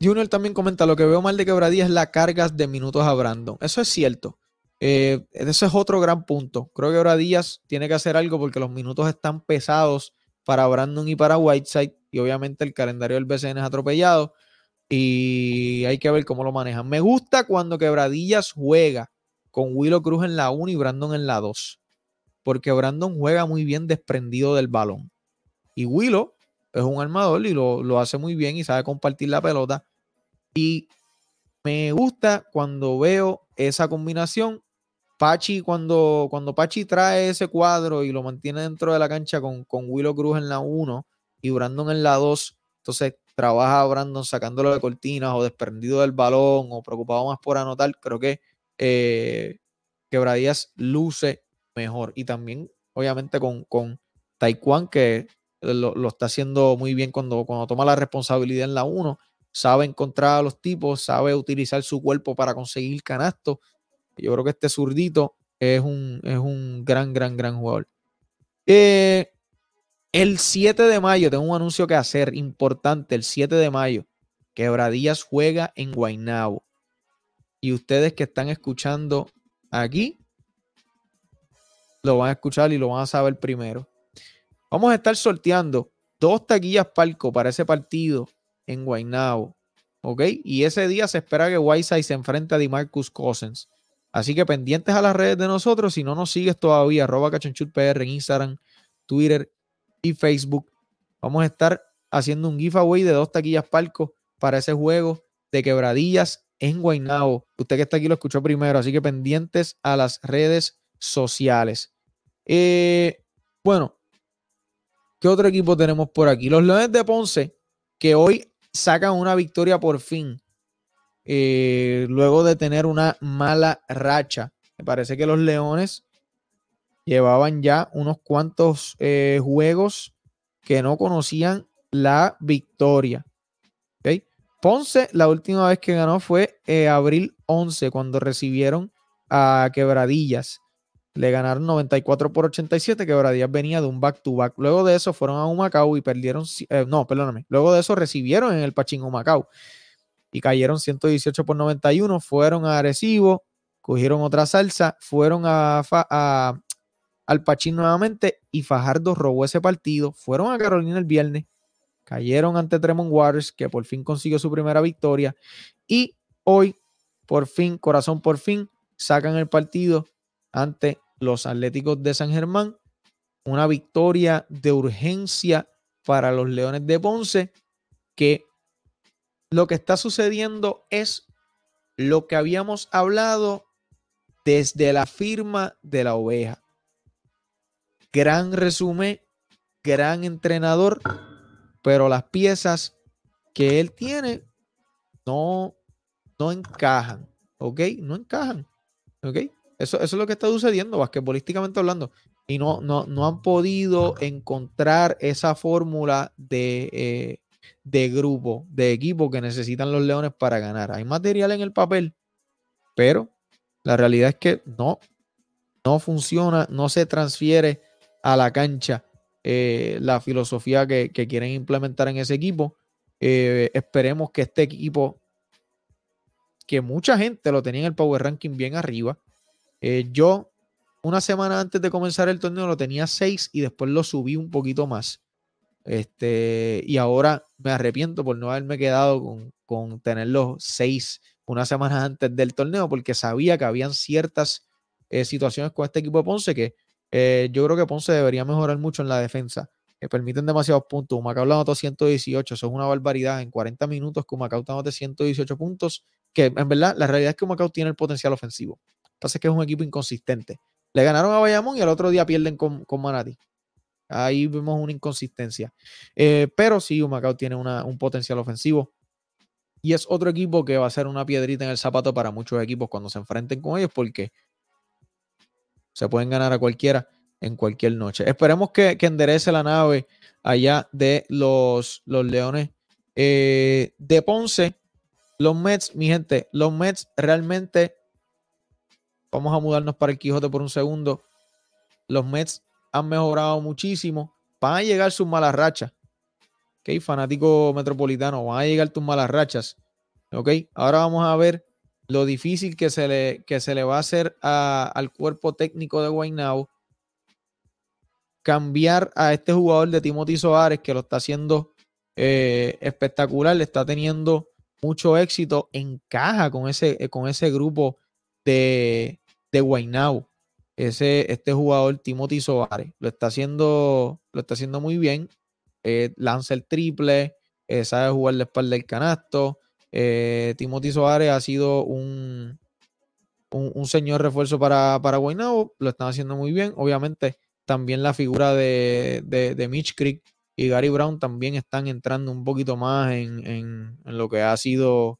Junior también comenta, lo que veo mal de quebradía es la cargas de minutos a Brandon. Eso es cierto. Eh, ese es otro gran punto. Creo que Quebradías tiene que hacer algo porque los minutos están pesados para Brandon y para Whiteside. Y obviamente el calendario del BCN es atropellado. Y hay que ver cómo lo manejan. Me gusta cuando Quebradillas juega con Willow Cruz en la 1 y Brandon en la 2. Porque Brandon juega muy bien desprendido del balón. Y Willow es un armador y lo, hace muy bien y sabe compartir la pelota. Y me gusta cuando veo esa combinación. Pachi, cuando, cuando Pachi trae ese cuadro y lo mantiene dentro de la cancha con, con Willow Cruz en la 1 y Brandon en la 2, entonces trabaja Brandon sacándolo de cortinas o desprendido del balón o preocupado más por anotar, creo que eh, Quebradías luce mejor. Y también, obviamente, con, con Taekwondo, que lo, está haciendo muy bien cuando, cuando toma la responsabilidad en la 1. Sabe encontrar a los tipos, sabe utilizar su cuerpo para conseguir canasto. Yo creo que este zurdito es un, es un gran, gran, gran jugador. Eh, el 7 de mayo, tengo un anuncio que hacer importante. El 7 de mayo, Quebradillas juega en Guaynabo. Y ustedes que están escuchando aquí, lo van a escuchar y lo van a saber primero. Vamos a estar sorteando dos taquillas palco para ese partido en Guaynabo. ¿Ok? Y ese día se espera que Whiteside se enfrente a DeMarcus Cousins. Así que pendientes a las redes de nosotros. Si no nos sigues todavía, arroba cachonchutpr en Instagram, Twitter y Facebook. Vamos a estar haciendo un giveaway de dos taquillas palco para ese juego de quebradillas en Guaynabo. Usted que está aquí lo escuchó primero, así que pendientes a las redes sociales. Eh, bueno, ¿qué otro equipo tenemos por aquí? Los Leones de Ponce, que hoy sacan una victoria por fin, eh, luego de tener una mala racha. Me parece que los Leones llevaban ya unos cuantos eh, juegos que no conocían la victoria. Ponce, la última vez que ganó fue eh, abril 11, cuando recibieron a Quebradillas. Le ganaron 94 por 87. Quebradillas venía de un back-to-back. Luego de eso fueron a Humacao y perdieron. Eh, no, perdóname. Luego de eso recibieron en el Pachín Humacao y cayeron 118 por 91. Fueron a Arecibo, cogieron otra salsa, fueron a, a al Pachín nuevamente y Fajardo robó ese partido. Fueron a Carolina el viernes, cayeron ante Tremont Waters, que por fin consiguió su primera victoria. Y hoy, por fin, corazón por fin, sacan el partido ante los Atléticos de San Germán. Una victoria de urgencia para los Leones de Ponce, que lo que está sucediendo es lo que habíamos hablado desde la firma de la oveja. Gran resumen, gran entrenador, pero las piezas que él tiene no, no encajan, ¿ok? No encajan, ¿ok? Eso, eso es lo que está sucediendo, basquetbolísticamente hablando. Y no, no, no han podido encontrar esa fórmula de, eh, de grupo, de equipo que necesitan los Leones para ganar. Hay material en el papel, pero la realidad es que no, no funciona, no se transfiere a la cancha eh, la filosofía que, quieren implementar en ese equipo. Eh, esperemos que este equipo, que mucha gente lo tenía en el Power Ranking bien arriba, eh, yo una semana antes de comenzar el torneo lo tenía 6 y después lo subí un poquito más. Este, y ahora me arrepiento por no haberme quedado con, con tenerlo 6 una semana antes del torneo porque sabía que habían ciertas situaciones con este equipo de Ponce que eh, yo creo que Ponce debería mejorar mucho en la defensa. que permiten demasiados puntos. Humacao le anotó 118. Eso es una barbaridad. En 40 minutos que Humacao te anote 118 puntos. Que en verdad, la realidad es que Humacao tiene el potencial ofensivo. Pasa que es un equipo inconsistente. Le ganaron a Bayamón y al otro día pierden con, con Manati. Ahí vemos una inconsistencia. Eh, pero sí, Humacao tiene un potencial ofensivo. Y es otro equipo que va a ser una piedrita en el zapato para muchos equipos cuando se enfrenten con ellos, porque se pueden ganar a cualquiera en cualquier noche. Esperemos que, enderece la nave allá de los, los Leones eh, de Ponce. Los Mets, mi gente, los Mets realmente, vamos a mudarnos para el Quijote por un segundo. Los Mets han mejorado muchísimo. Van a llegar sus malas rachas. Ok, fanático metropolitano, van a llegar tus malas rachas. Ok, ahora vamos a ver lo difícil que se le, que se le va a hacer al cuerpo técnico de Guaynabo cambiar a este jugador de Timothy Soares que lo está haciendo eh, espectacular, le está teniendo mucho éxito, encaja con ese, con ese grupo de, de Guaynabo. Ese, este jugador Timothy Soares lo está haciendo, lo está haciendo muy bien. Eh, lanza el triple, eh, sabe jugar la espalda del canasto, eh, Timothy Soares ha sido un, un, señor refuerzo para, para Guaynabo, lo están haciendo muy bien. Obviamente, también la figura de, de, Mitch Creek y Gary Brown también están entrando un poquito más en, lo que ha sido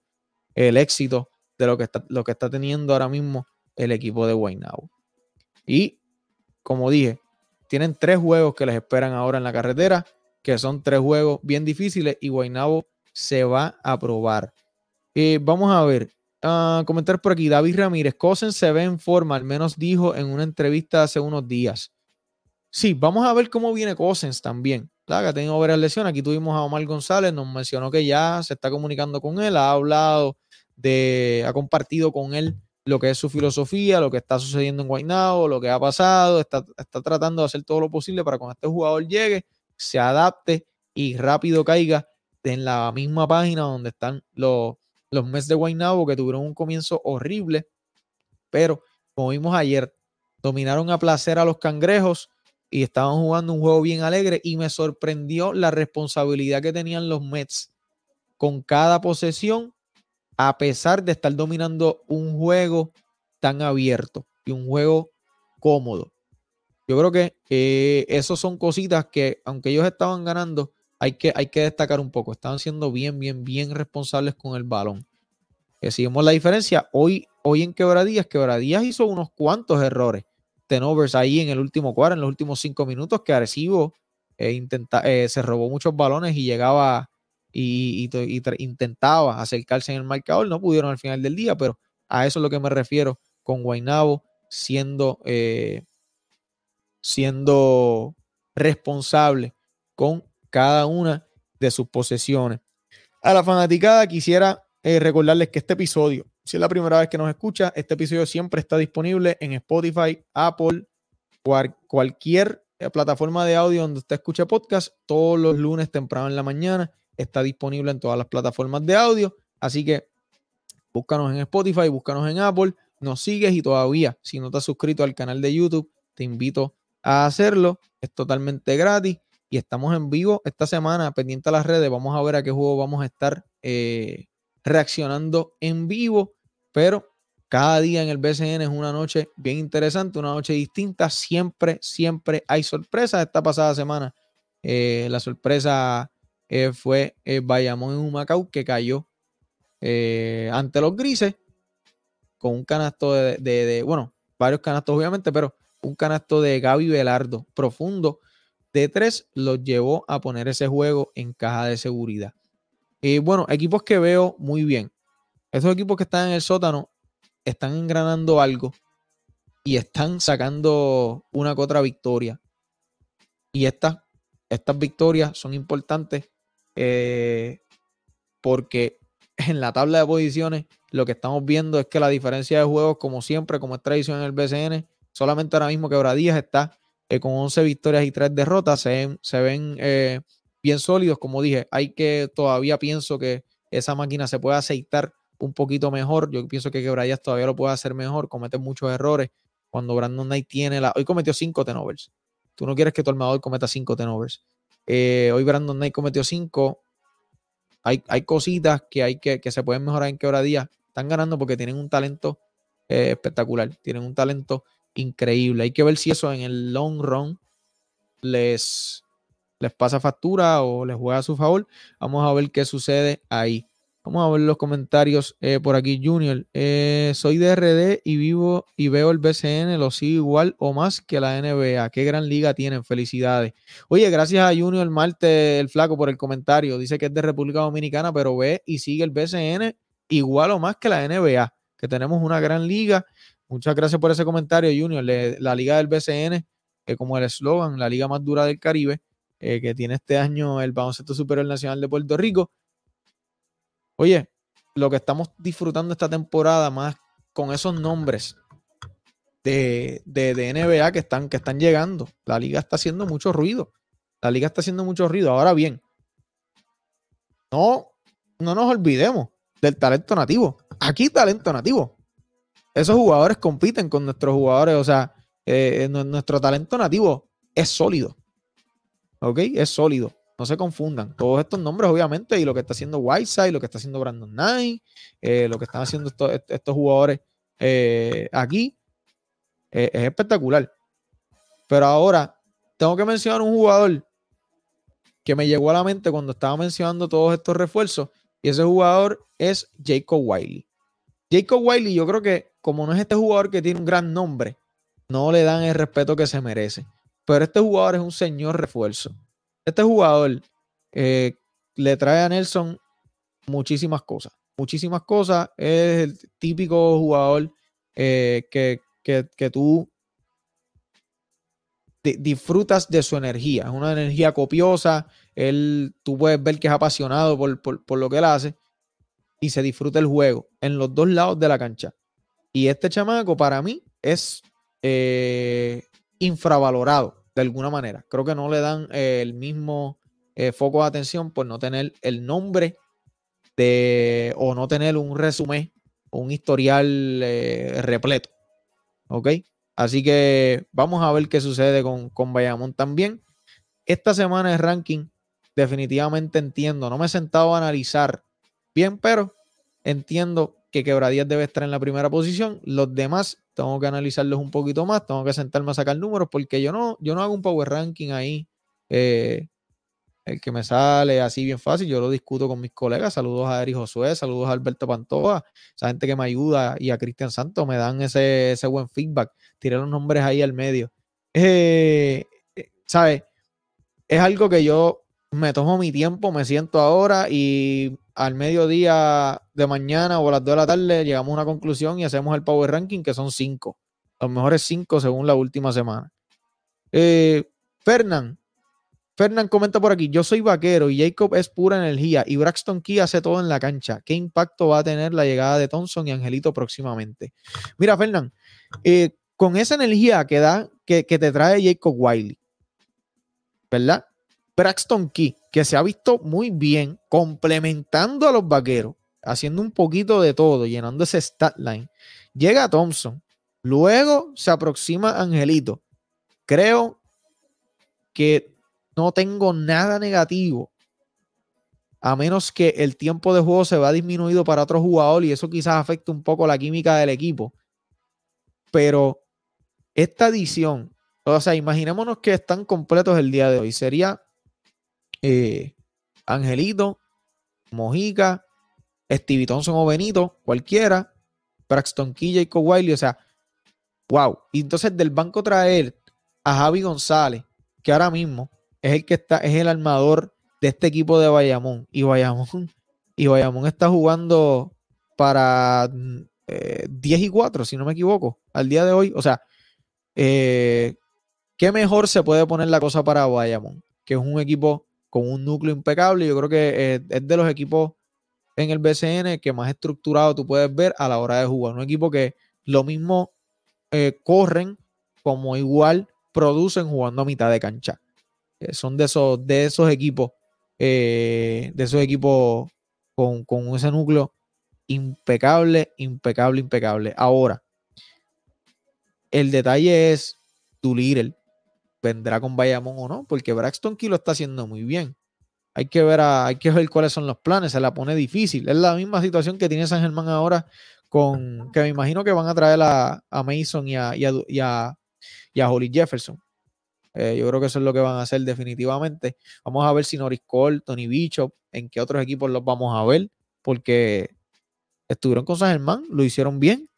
el éxito de lo que está, lo que está teniendo ahora mismo el equipo de Guaynabo. Y como dije, tienen tres juegos que les esperan ahora en la carretera, que son tres juegos bien difíciles y Guaynabo se va a probar. Eh, vamos a ver, a comentar por aquí, David Ramírez, Cosen se ve en forma, al menos dijo en una entrevista hace unos días. Sí, vamos a ver cómo viene Cosens también. Claro, que ha tenido varias lesiones. Aquí tuvimos a Omar González, nos mencionó que ya se está comunicando con él, ha hablado de, ha compartido con él lo que es su filosofía, lo que está sucediendo en Guaynabo, lo que ha pasado, está, está tratando de hacer todo lo posible para cuando este jugador llegue, se adapte y rápido caiga en la misma página donde están los, los Mets de Guaynabo que tuvieron un comienzo horrible, pero como vimos ayer, dominaron a placer a los cangrejos y estaban jugando un juego bien alegre y me sorprendió la responsabilidad que tenían los Mets con cada posesión a pesar de estar dominando un juego tan abierto y un juego cómodo. Yo creo que eh, esos son cositas que, aunque ellos estaban ganando, hay que, hay que destacar un poco. Estaban siendo bien, bien, bien responsables con el balón. Que si vemos la diferencia, hoy, hoy en Quebradías, Quebradías hizo unos cuantos errores. Tenovers ahí en el último cuadro, en los últimos cinco minutos, que Arecibo eh, eh, se robó muchos balones y llegaba y, intentaba acercarse en el marcador. No pudieron al final del día, pero a eso es lo que me refiero con Guainabo siendo, eh, siendo responsable con cada una de sus posesiones. A la fanaticada quisiera eh, recordarles que este episodio, si es la primera vez que nos escucha, este episodio siempre está disponible en Spotify, Apple, cualquier eh, plataforma de audio donde usted escuche podcast, todos los lunes temprano en la mañana. Está disponible en todas las plataformas de audio. Así que búscanos en Spotify, búscanos en Apple, nos sigues y todavía, si no te has suscrito al canal de YouTube, te invito a hacerlo. Es totalmente gratis y estamos en vivo esta semana, pendiente a las redes. Vamos a ver a qué juego vamos a estar eh, reaccionando en vivo, pero cada día en el BCN es una noche bien interesante, una noche distinta. Siempre, siempre hay sorpresas. Esta pasada semana, eh, la sorpresa eh, fue Bayamón en Humacao, que cayó ante los grises con un canasto de, bueno, varios canastos obviamente, pero un canasto de Gaby Velardo profundo de tres los llevó a poner ese juego en caja de seguridad. Y bueno, equipos que veo muy bien. Esos equipos que están en el sótano están engranando algo y están sacando una que otra victoria. Y estas, estas victorias son importantes eh, porque en la tabla de posiciones lo que estamos viendo es que la diferencia de juegos, como siempre, como es tradición en el BCN, solamente ahora mismo Quebradías está eh, con 11 victorias y 3 derrotas, se ven, eh, bien sólidos. Como dije, hay que, todavía pienso que esa máquina se puede aceitar un poquito mejor. Yo pienso que Quebradías todavía lo puede hacer mejor, comete muchos errores. Cuando Brandon Knight tiene la. Hoy cometió 5 tenovers. Tú no quieres que tu armador cometa 5 tenovers. Eh, hoy Brandon Knight cometió 5. Hay, hay, cositas que, hay que, que se pueden mejorar en Quebradías. Están ganando porque tienen un talento espectacular. Tienen un talento increíble. Hay que ver si eso en el long run les, les pasa factura o les juega a su favor. Vamos a ver qué sucede ahí. Vamos a ver los comentarios eh, por aquí, Junior. Eh, soy de RD y vivo y veo el BCN, lo sigo igual o más que la NBA. Qué gran liga tienen, felicidades. Oye, gracias a Junior Marte, el flaco, por el comentario. Dice que es de República Dominicana, pero ve y sigue el BCN igual o más que la NBA, que tenemos una gran liga Muchas gracias por ese comentario, Junior. la liga del BCN, que como el eslogan, la liga más dura del Caribe, eh, que tiene este año el Baloncesto Superior Nacional de Puerto Rico. Oye, lo que estamos disfrutando esta temporada más con esos nombres de, de, NBA que están, que están llegando. La liga está haciendo mucho ruido. La liga está haciendo mucho ruido. Ahora bien, no, no nos olvidemos del talento nativo. Aquí talento nativo esos jugadores compiten con nuestros jugadores, o sea, eh, nuestro talento nativo es sólido. ¿Ok? Es sólido. No se confundan. Todos estos nombres, obviamente, y lo que está haciendo Whiteside, lo que está haciendo Brandon Knight, eh, lo que están haciendo estos, jugadores eh, aquí, es espectacular. Pero ahora, tengo que mencionar un jugador que me llegó a la mente cuando estaba mencionando todos estos refuerzos, y ese jugador es Jacob Wiley. Jacob Wiley, yo creo que como no es este jugador que tiene un gran nombre, no le dan el respeto que se merece. Pero este jugador es un señor refuerzo. Este jugador eh, le trae a Nelson muchísimas cosas. Muchísimas cosas. Es el típico jugador eh, que, que, tú disfrutas de su energía. Es una energía copiosa. Él, tú puedes ver que es apasionado por, por, lo que él hace y se disfruta el juego en los dos lados de la cancha. Y este chamaco para mí es eh, infravalorado de alguna manera. Creo que no le dan eh, el mismo eh, foco de atención por no tener el nombre de o no tener un resumen o un historial eh, repleto. ¿Ok? Así que vamos a ver qué sucede con, con Bayamón también. Esta semana de ranking, definitivamente entiendo. No me he sentado a analizar bien, pero entiendo que Quebradías debe estar en la primera posición. Los demás tengo que analizarlos un poquito más. Tengo que sentarme a sacar números porque yo no, yo no hago un power ranking ahí eh, el que me sale así bien fácil, yo lo discuto con mis colegas. Saludos a Eri Josué, saludos a Alberto Pantoa, esa gente que me ayuda y a Cristian Santos me dan ese, ese buen feedback. Tiré los nombres ahí al medio. Eh, ¿Sabes? Es algo que yo me tomo mi tiempo, me siento ahora y al mediodía de mañana o a las 2 de la tarde llegamos a una conclusión y hacemos el Power Ranking, que son cinco. Los mejores cinco según la última semana. Eh, Fernán, Fernán comenta por aquí, yo soy vaquero y Jacob es pura energía y Braxton Key hace todo en la cancha. ¿Qué impacto va a tener la llegada de Thompson y Angelito próximamente? Mira, Fernán, eh, con esa energía que da, que, te trae Jacob Wiley, ¿verdad? Braxton Key, que se ha visto muy bien complementando a los vaqueros, haciendo un poquito de todo, llenando ese stat line. Llega Thompson, luego se aproxima Angelito. Creo que no tengo nada negativo. A menos que el tiempo de juego se va disminuido para otro jugador y eso quizás afecte un poco la química del equipo. Pero esta edición, o sea, imaginémonos que están completos el día de hoy. Sería eh, Angelito, Mojica, Stevie Thompson o Benito, cualquiera, Braxton Key, Jacob Wiley, o sea, wow. Y entonces del banco traer a Javi González, que ahora mismo es el que está, es el armador de este equipo de Bayamón. Y Bayamón, y Bayamón está jugando para 10 eh, y 4, si no me equivoco, al día de hoy. O sea, eh, ¿qué mejor se puede poner la cosa para Bayamón? Que es un equipo con un núcleo impecable. Yo creo que eh, es de los equipos en el BCN que más estructurado tú puedes ver a la hora de jugar. Un equipo que lo mismo corren como igual producen jugando a mitad de cancha. Eh, son de esos, de esos equipos, eh, de esos equipos con, ese núcleo impecable, impecable, impecable. Ahora, el detalle es tu líder vendrá con Bayamón o no, porque Braxton Key lo está haciendo muy bien. Hay que ver hay que ver cuáles son los planes, se la pone difícil. Es la misma situación que tiene San Germán ahora con que me imagino que van a traer a, Mason y a, y a, y a Holly Jefferson. Eh, yo creo que eso es lo que van a hacer definitivamente. Vamos a ver si Norris Cole, Tony Bishop, en qué otros equipos los vamos a ver, porque estuvieron con San Germán, lo hicieron bien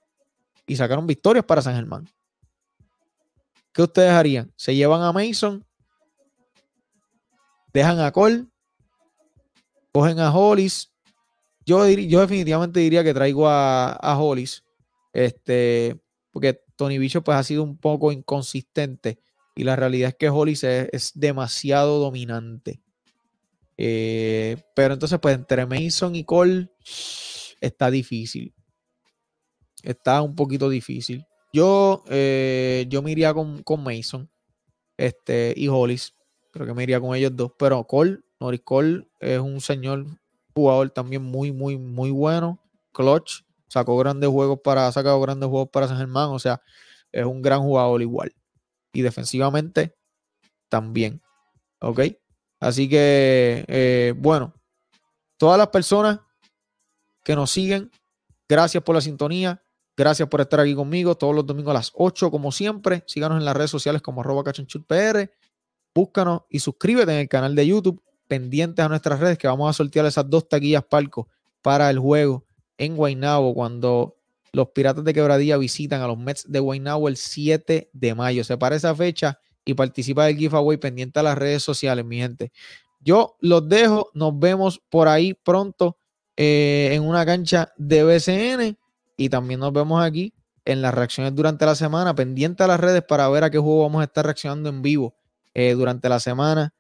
y sacaron victorias para San Germán. ¿Qué ustedes harían? ¿Se llevan a Mason? ¿Dejan a Cole? ¿Cogen a Hollis? Yo, yo definitivamente diría que traigo a, Hollis. Este, porque Tony Bishop pues, ha sido un poco inconsistente y la realidad es que Hollis es, demasiado dominante. Eh, pero entonces, pues entre Mason y Cole está difícil. Está un poquito difícil. Yo, eh, yo me iría con, Mason este, y Hollis. Creo que me iría con ellos dos. Pero Cole, Norris Cole es un señor jugador también muy, muy, muy bueno. Clutch. Sacó grandes juegos para, ha sacado grandes juegos para San Germán. O sea, es un gran jugador igual y defensivamente también. ¿Ok? Así que, eh, bueno, todas las personas que nos siguen, gracias por la sintonía. Gracias por estar aquí conmigo todos los domingos a las 8, como siempre. Síganos en las redes sociales como arroba. Búscanos y suscríbete en el canal de YouTube, pendientes a nuestras redes, que vamos a sortear esas dos taquillas palcos para el juego en Guaynabo cuando los Piratas de Quebradilla visitan a los Mets de Guaynabo el 7 de mayo. Se para esa fecha y participa del giveaway pendiente a las redes sociales, mi gente. Yo los dejo, nos vemos por ahí pronto eh, en una cancha de BCN y también nos vemos aquí en las reacciones durante la semana, pendiente a las redes para ver a qué juego vamos a estar reaccionando en vivo eh, durante la semana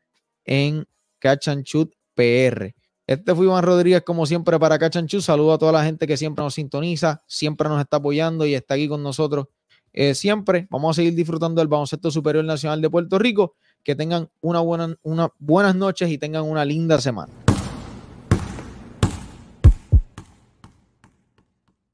en Catch and Shoot PR. Este fue Iván Rodríguez, como siempre, para Cachanchú. Saludo a toda la gente que siempre nos sintoniza, siempre nos está apoyando y está aquí con nosotros eh, siempre. Vamos a seguir disfrutando del baloncesto superior nacional de Puerto Rico. Que tengan una buena, una, buenas noches y tengan una linda semana.